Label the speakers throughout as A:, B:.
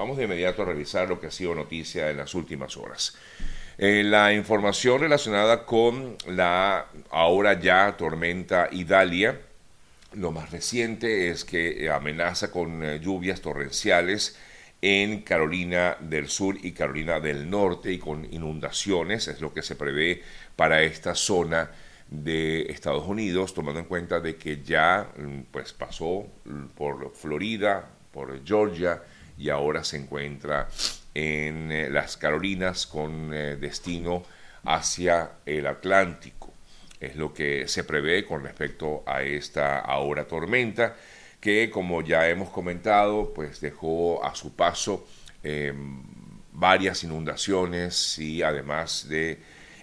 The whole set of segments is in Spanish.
A: vamos de inmediato a revisar lo que ha sido noticia en las últimas horas. Eh, la información relacionada con la ahora ya tormenta Idalia, lo más reciente es que amenaza con eh, lluvias torrenciales en Carolina del Sur y Carolina del Norte y con inundaciones, es lo que se prevé para esta zona de Estados Unidos, tomando en cuenta de que ya mm, pues pasó por Florida, por Georgia y ahora se encuentra en eh, las Carolinas con eh, destino hacia el Atlántico. Es lo que se prevé con respecto a esta ahora tormenta que como ya hemos comentado pues dejó a su paso em, varias inundaciones y además de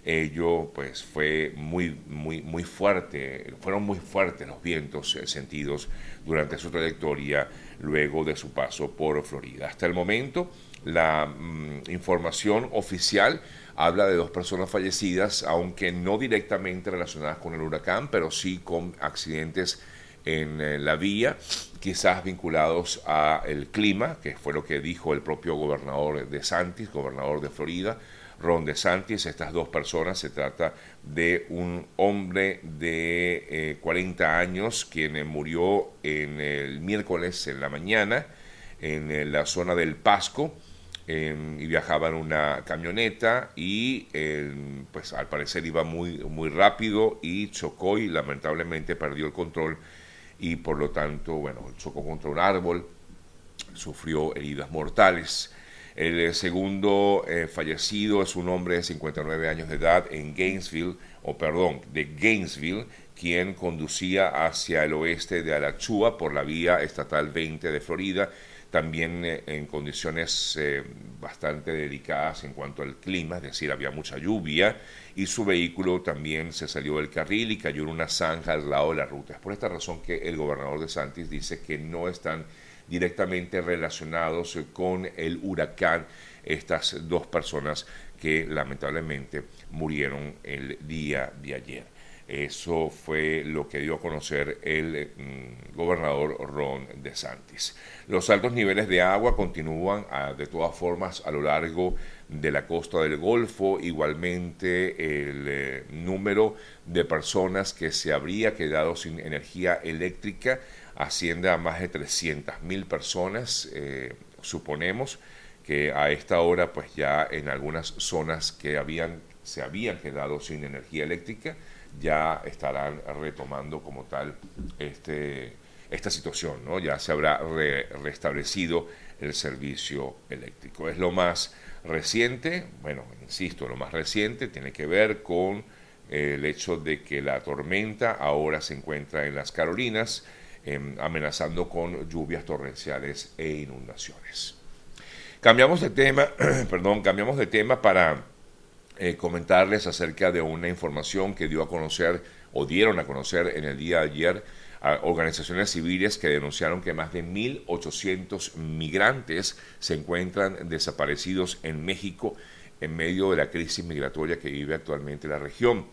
A: ello pues fue muy muy muy fuerte fueron muy fuertes los vientos eh, sentidos durante su trayectoria luego de su paso por Florida. Hasta el momento la mm, información oficial habla de dos personas fallecidas, aunque no directamente relacionadas con el huracán, pero sí con accidentes en eh, la vía, quizás vinculados a el clima, que fue lo que dijo el propio gobernador de Santis, gobernador de Florida, Ron de Santis. Estas dos personas se trata de un hombre de 40 eh, años quien murió en el miércoles en la mañana en eh, la zona del Pasco Em, y viajaba en una camioneta y em, pues al parecer iba muy, muy rápido y chocó y lamentablemente perdió el control y por lo tanto, bueno, chocó contra un árbol, sufrió heridas mortales. El eh, segundo eh, fallecido es un hombre de 59 años de edad en Gainesville, o perdón, de Gainesville, quien conducía hacia el oeste de Alachua por la vía estatal 20 de Florida también eh, en condiciones bastante delicadas en cuanto al clima, es decir, había mucha lluvia y su vehículo también se salió del carril y cayó en una zanja al lado de la ruta. Es por esta razón que el gobernador de Santis dice que no están directamente relacionados con el huracán estas dos personas que lamentablemente murieron el día de ayer. Eso fue lo que dio a conocer el mm, gobernador Ron DeSantis. Los altos niveles de agua continúan ah, de todas formas a lo largo de la costa del Golfo. Igualmente el eh, número de personas que se habría quedado sin energía eléctrica asciende a más de 300 mil personas, eh, suponemos que a esta hora pues ya en algunas zonas que habían, se habían quedado sin energía eléctrica, ya estarán retomando como tal este, esta situación, ¿no? ya se habrá restablecido el servicio eléctrico. Es lo más reciente, bueno, insisto, lo más reciente tiene que ver con el hecho de que la tormenta ahora se encuentra en las Carolinas, em, amenazando con lluvias torrenciales e inundaciones. Cambiamos de tema, perdón, cambiamos de tema para eh, comentarles acerca de una información que dio a conocer o dieron a conocer en el día de ayer a organizaciones civiles que denunciaron que más de 1.800 migrantes se encuentran desaparecidos en México en medio de la crisis migratoria que vive actualmente la región.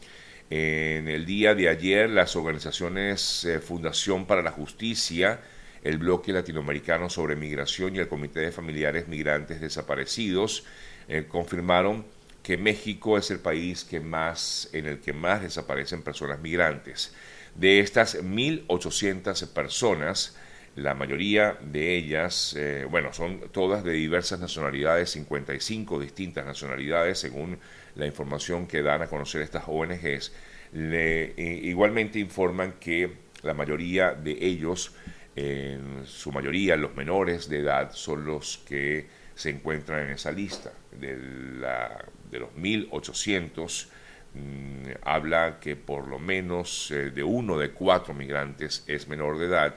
A: En el día de ayer, las organizaciones eh, Fundación para la Justicia, el Bloque Latinoamericano sobre Migración y el Comité de Familiares Migrantes Desaparecidos eh, confirmaron que México es el país que más, en el que más desaparecen personas migrantes. De estas 1.800 personas, la mayoría de ellas, eh, bueno, son todas de diversas nacionalidades, 55 distintas nacionalidades, según la información que dan a conocer estas ONGs. Le, igualmente informan que la mayoría de ellos, en su mayoría los menores de edad, son los que se encuentran en esa lista de la de los 1.800, mm, habla que por lo menos eh, de uno de cuatro migrantes es menor de edad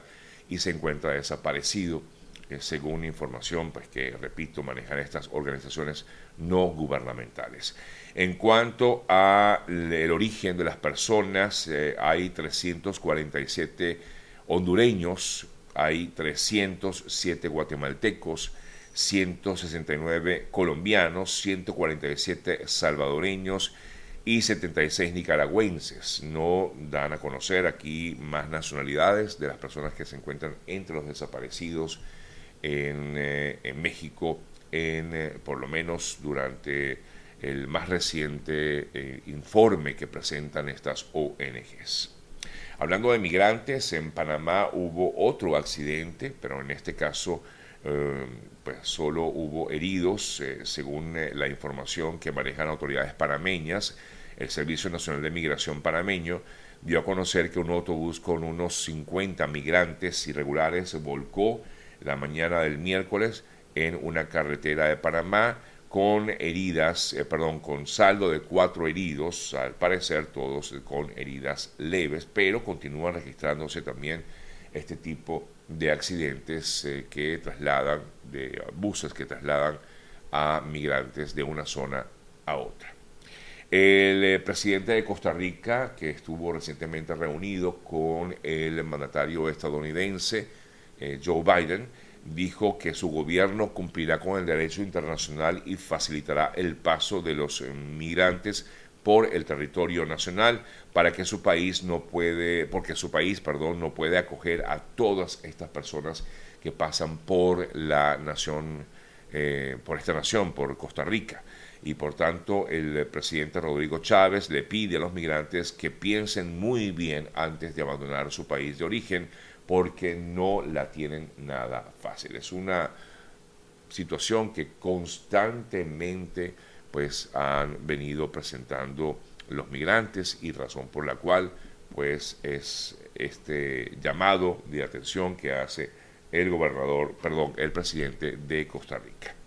A: y se encuentra desaparecido, eh, según información pues, que, repito, manejan estas organizaciones no gubernamentales. En cuanto al origen de las personas, eh, hay 347 hondureños, hay 307 guatemaltecos, 169 colombianos, 147 salvadoreños y 76 nicaragüenses. No dan a conocer aquí más nacionalidades de las personas que se encuentran entre los desaparecidos en, en México, en, por lo menos durante el más reciente informe que presentan estas ONGs. Hablando de migrantes, en Panamá hubo otro accidente, pero en este caso eh, pues solo hubo heridos, eh, según eh, la información que manejan autoridades panameñas. El Servicio Nacional de Migración panameño dio a conocer que un autobús con unos 50 migrantes irregulares volcó la mañana del miércoles en una carretera de Panamá con heridas, eh, perdón, con saldo de cuatro heridos, al parecer todos con heridas leves, pero continúan registrándose también este tipo de accidentes eh, que trasladan, de buses que trasladan a migrantes de una zona a otra. El eh, presidente de Costa Rica, que estuvo recientemente reunido con el mandatario estadounidense Joe Biden, dijo que su gobierno cumplirá con el derecho internacional y facilitará el paso de los migrantes por el territorio nacional para que su país no puede, porque su país, perdón, no puede acoger a todas estas personas que pasan por la nación, eh, por esta nación, por Costa Rica. Y por tanto, el presidente Rodrigo Chávez le pide a los migrantes que piensen muy bien antes de abandonar su país de origen, porque no la tienen nada fácil. Es una situación que constantemente pues han venido presentando los migrantes y razón por la cual pues es este llamado de atención que hace el gobernador, perdón, el presidente de Costa Rica.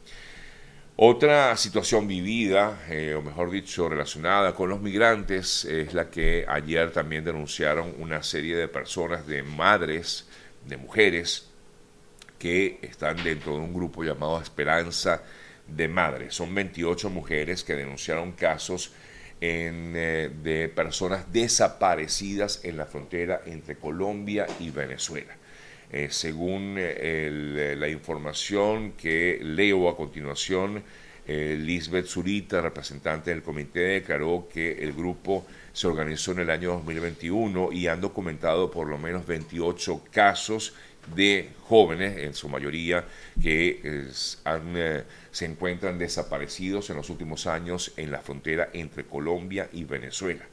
A: Otra situación vivida, eh, o mejor dicho, relacionada con los migrantes, es la que ayer también denunciaron una serie de personas, de madres, de mujeres, que están dentro de un grupo llamado Esperanza de Madres. Son 28 mujeres que denunciaron casos eh, de personas desaparecidas en la frontera entre Colombia y Venezuela. Eh, según eh, la información que leo a continuación, eh, Lisbeth Zurita, representante del comité, declaró que el grupo se organizó en el año 2021 y han documentado por lo menos 28 casos de jóvenes, en su mayoría, que se encuentran desaparecidos en los últimos años en la frontera entre Colombia y Venezuela.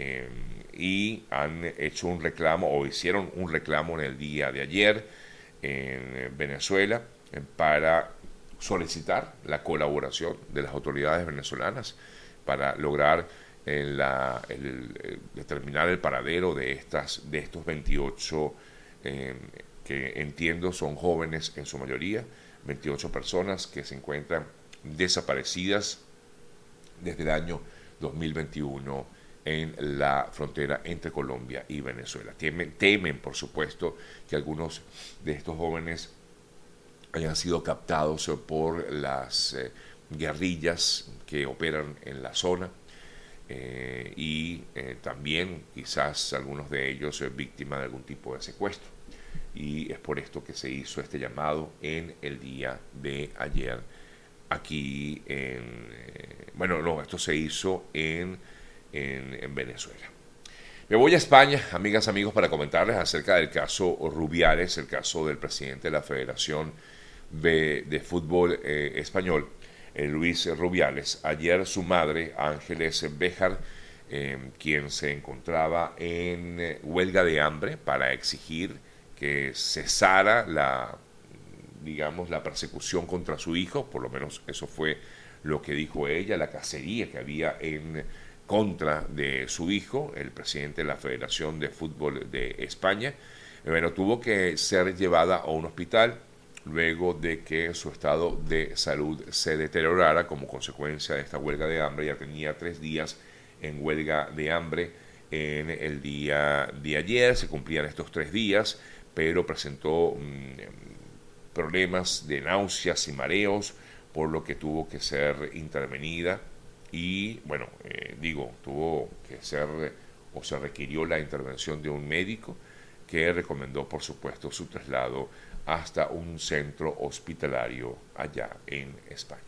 A: Em, y han hecho un reclamo o hicieron un reclamo en el día de ayer en Venezuela eh, para solicitar la colaboración de las autoridades venezolanas para lograr eh, determinar el paradero de, estas, de estos 28 em, que entiendo son jóvenes en su mayoría, 28 personas que se encuentran desaparecidas desde el año 2021 en la frontera entre Colombia y Venezuela. Temen, por supuesto, que algunos de estos jóvenes hayan sido captados por las eh, guerrillas que operan en la zona eh, y eh, también quizás algunos de ellos víctimas de algún tipo de secuestro. Y es por esto que se hizo este llamado en el día de ayer aquí en... bueno, no, esto se hizo en en, Venezuela. Me voy a España, amigas, amigos, para comentarles acerca del caso Rubiales, el caso del presidente de la Federación de, Fútbol eh, Español, eh, Luis Rubiales. Ayer su madre, Ángeles Béjar, eh, quien se encontraba en huelga de hambre para exigir que cesara la, digamos, la persecución contra su hijo, por lo menos eso fue lo que dijo ella, la cacería que había en contra de su hijo, el presidente de la Federación de Fútbol de España. Bueno, tuvo que ser llevada a un hospital luego de que su estado de salud se deteriorara como consecuencia de esta huelga de hambre. Ya tenía tres días en huelga de hambre en el día de ayer, se cumplían estos tres días, pero presentó mm, problemas de náuseas y mareos, por lo que tuvo que ser intervenida y bueno, eh, digo, tuvo que ser o se requirió la intervención de un médico que recomendó, por supuesto, su traslado hasta un centro hospitalario allá en España.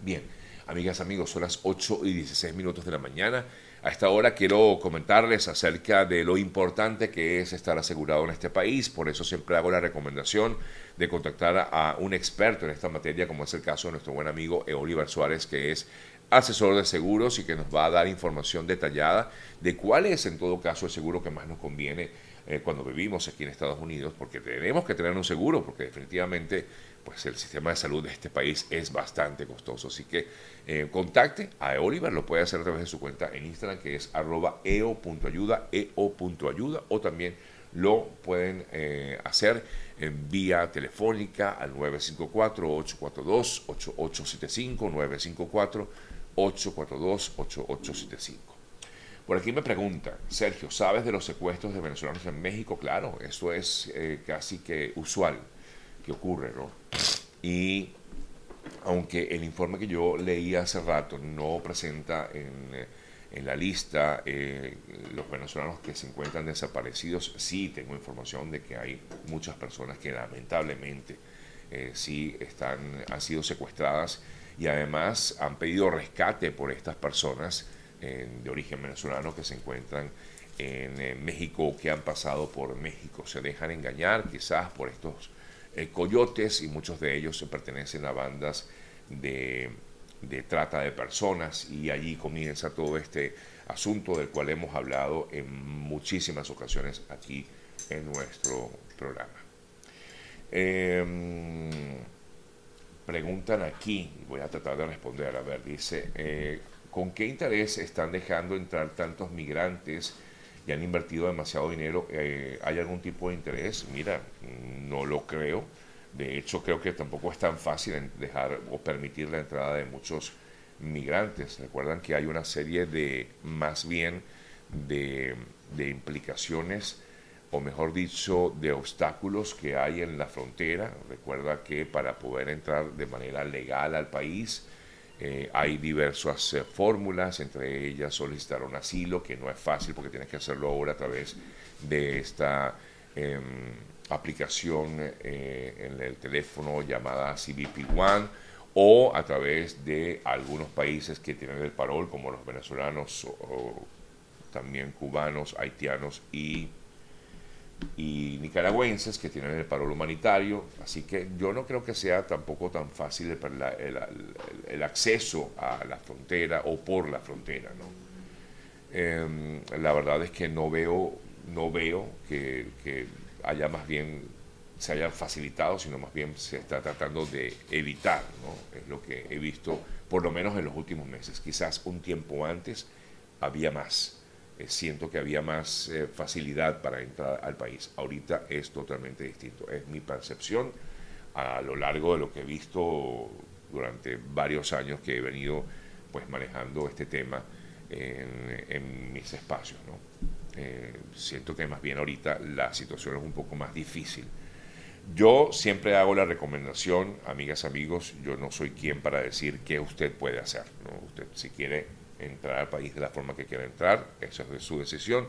A: Bien, amigas, amigos, son las 8 y 16 minutos de la mañana. A esta hora quiero comentarles acerca de lo importante que es estar asegurado en este país, por eso siempre hago la recomendación de contactar a un experto en esta materia, como es el caso de nuestro buen amigo Oliver Suárez, que es asesor de seguros y que nos va a dar información detallada de cuál es en todo caso el seguro que más nos conviene eh, cuando vivimos aquí en Estados Unidos, porque tenemos que tener un seguro, porque definitivamente pues el sistema de salud de este país es bastante costoso. Así que eh, contacte a Oliver, lo puede hacer a través de su cuenta en Instagram, que es arroba eo.ayuda, eo.ayuda, o también lo pueden eh, hacer en vía telefónica al 954-842-8875, 954-842-8875. Por aquí me pregunta, Sergio, ¿sabes de los secuestros de venezolanos en México? Claro, eso es eh, casi que usual que ocurre, ¿no? Y aunque el informe que yo leí hace rato no presenta en, eh, la lista eh, los venezolanos que se encuentran desaparecidos, sí tengo información de que hay muchas personas que lamentablemente sí están, han sido secuestradas y además han pedido rescate por estas personas de origen venezolano que se encuentran en México o que han pasado por México. Se dejan engañar quizás por estos eh, coyotes y muchos de ellos se pertenecen a bandas de, trata de personas y allí comienza todo este asunto del cual hemos hablado en muchísimas ocasiones aquí en nuestro programa. Em, preguntan aquí, voy a tratar de responder, a ver, dice, eh, ¿con qué interés están dejando entrar tantos migrantes? y han invertido demasiado dinero, eh, ¿hay algún tipo de interés? Mira, no lo creo. De hecho, creo que tampoco es tan fácil dejar o permitir la entrada de muchos migrantes. Recuerdan que hay una serie de, más bien, de, de implicaciones, o mejor dicho, de obstáculos que hay en la frontera. Recuerda que para poder entrar de manera legal al país, eh, hay diversas eh, fórmulas, entre ellas solicitar un asilo, que no es fácil porque tienes que hacerlo ahora a través de esta em, aplicación eh, en el teléfono llamada CBP One o a través de algunos países que tienen el parol, como los venezolanos o también cubanos, haitianos y y nicaragüenses que tienen el paro humanitario, así que yo no creo que sea tampoco tan fácil el, acceso a la frontera o por la frontera. ¿no? Em, la verdad es que no veo, no veo que, que, haya más bien se haya facilitado, sino más bien se está tratando de evitar, ¿no? es lo que he visto por lo menos en los últimos meses. Quizás un tiempo antes había más eh, siento que había más eh, facilidad para entrar al país. Ahorita es totalmente distinto. Es mi percepción a lo largo de lo que he visto durante varios años que he venido pues manejando este tema en, mis espacios. ¿no? Eh, siento que más bien ahorita la situación es un poco más difícil. Yo siempre hago la recomendación, amigas, amigos, yo no soy quien para decir qué usted puede hacer. ¿no? Usted si quiere entrar al país de la forma que quiera entrar, esa es su decisión.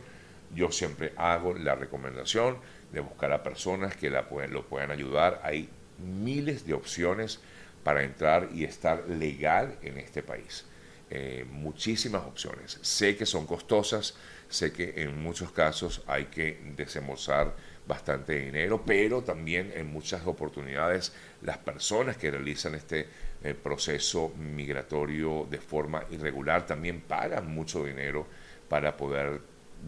A: Yo siempre hago la recomendación de buscar a personas que la pueden, lo puedan ayudar. Hay miles de opciones para entrar y estar legal en este país. Eh, muchísimas opciones. Sé que son costosas, sé que en muchos casos hay que desembolsar bastante dinero, pero también en muchas oportunidades las personas que realizan este eh, proceso migratorio de forma irregular también pagan mucho dinero para poder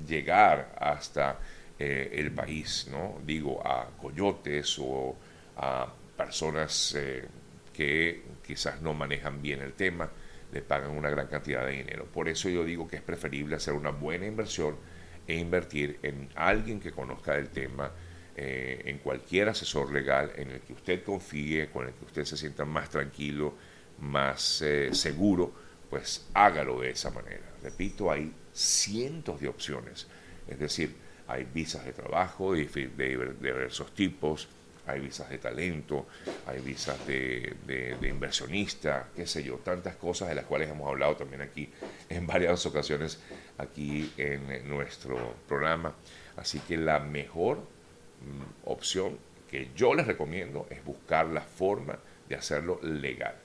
A: llegar hasta eh, el país, ¿no? Digo, a coyotes o a personas eh, que quizás no manejan bien el tema, le pagan una gran cantidad de dinero. Por eso yo digo que es preferible hacer una buena inversión e invertir en alguien que conozca el tema, eh, en cualquier asesor legal en el que usted confíe, con el que usted se sienta más tranquilo, más eh, seguro, pues hágalo de esa manera. Repito, hay cientos de opciones, es decir, hay visas de trabajo de, diversos tipos, hay visas de talento, hay visas de, de, inversionista, qué sé yo, tantas cosas de las cuales hemos hablado también aquí en varias ocasiones aquí en nuestro programa. Así que la mejor mm, opción que yo les recomiendo es buscar la forma de hacerlo legal.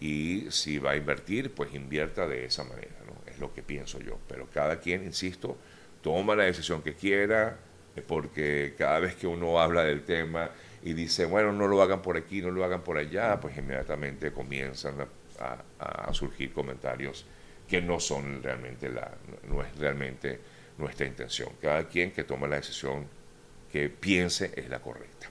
A: Y si va a invertir, pues invierta de esa manera. ¿no? Es lo que pienso yo. Pero cada quien, insisto, toma la decisión que quiera, porque cada vez que uno habla del tema y dice, bueno, no lo hagan por aquí, no lo hagan por allá, pues inmediatamente comienzan a, surgir comentarios que no son realmente la, no es realmente nuestra intención. Cada quien que tome la decisión que piense es la correcta.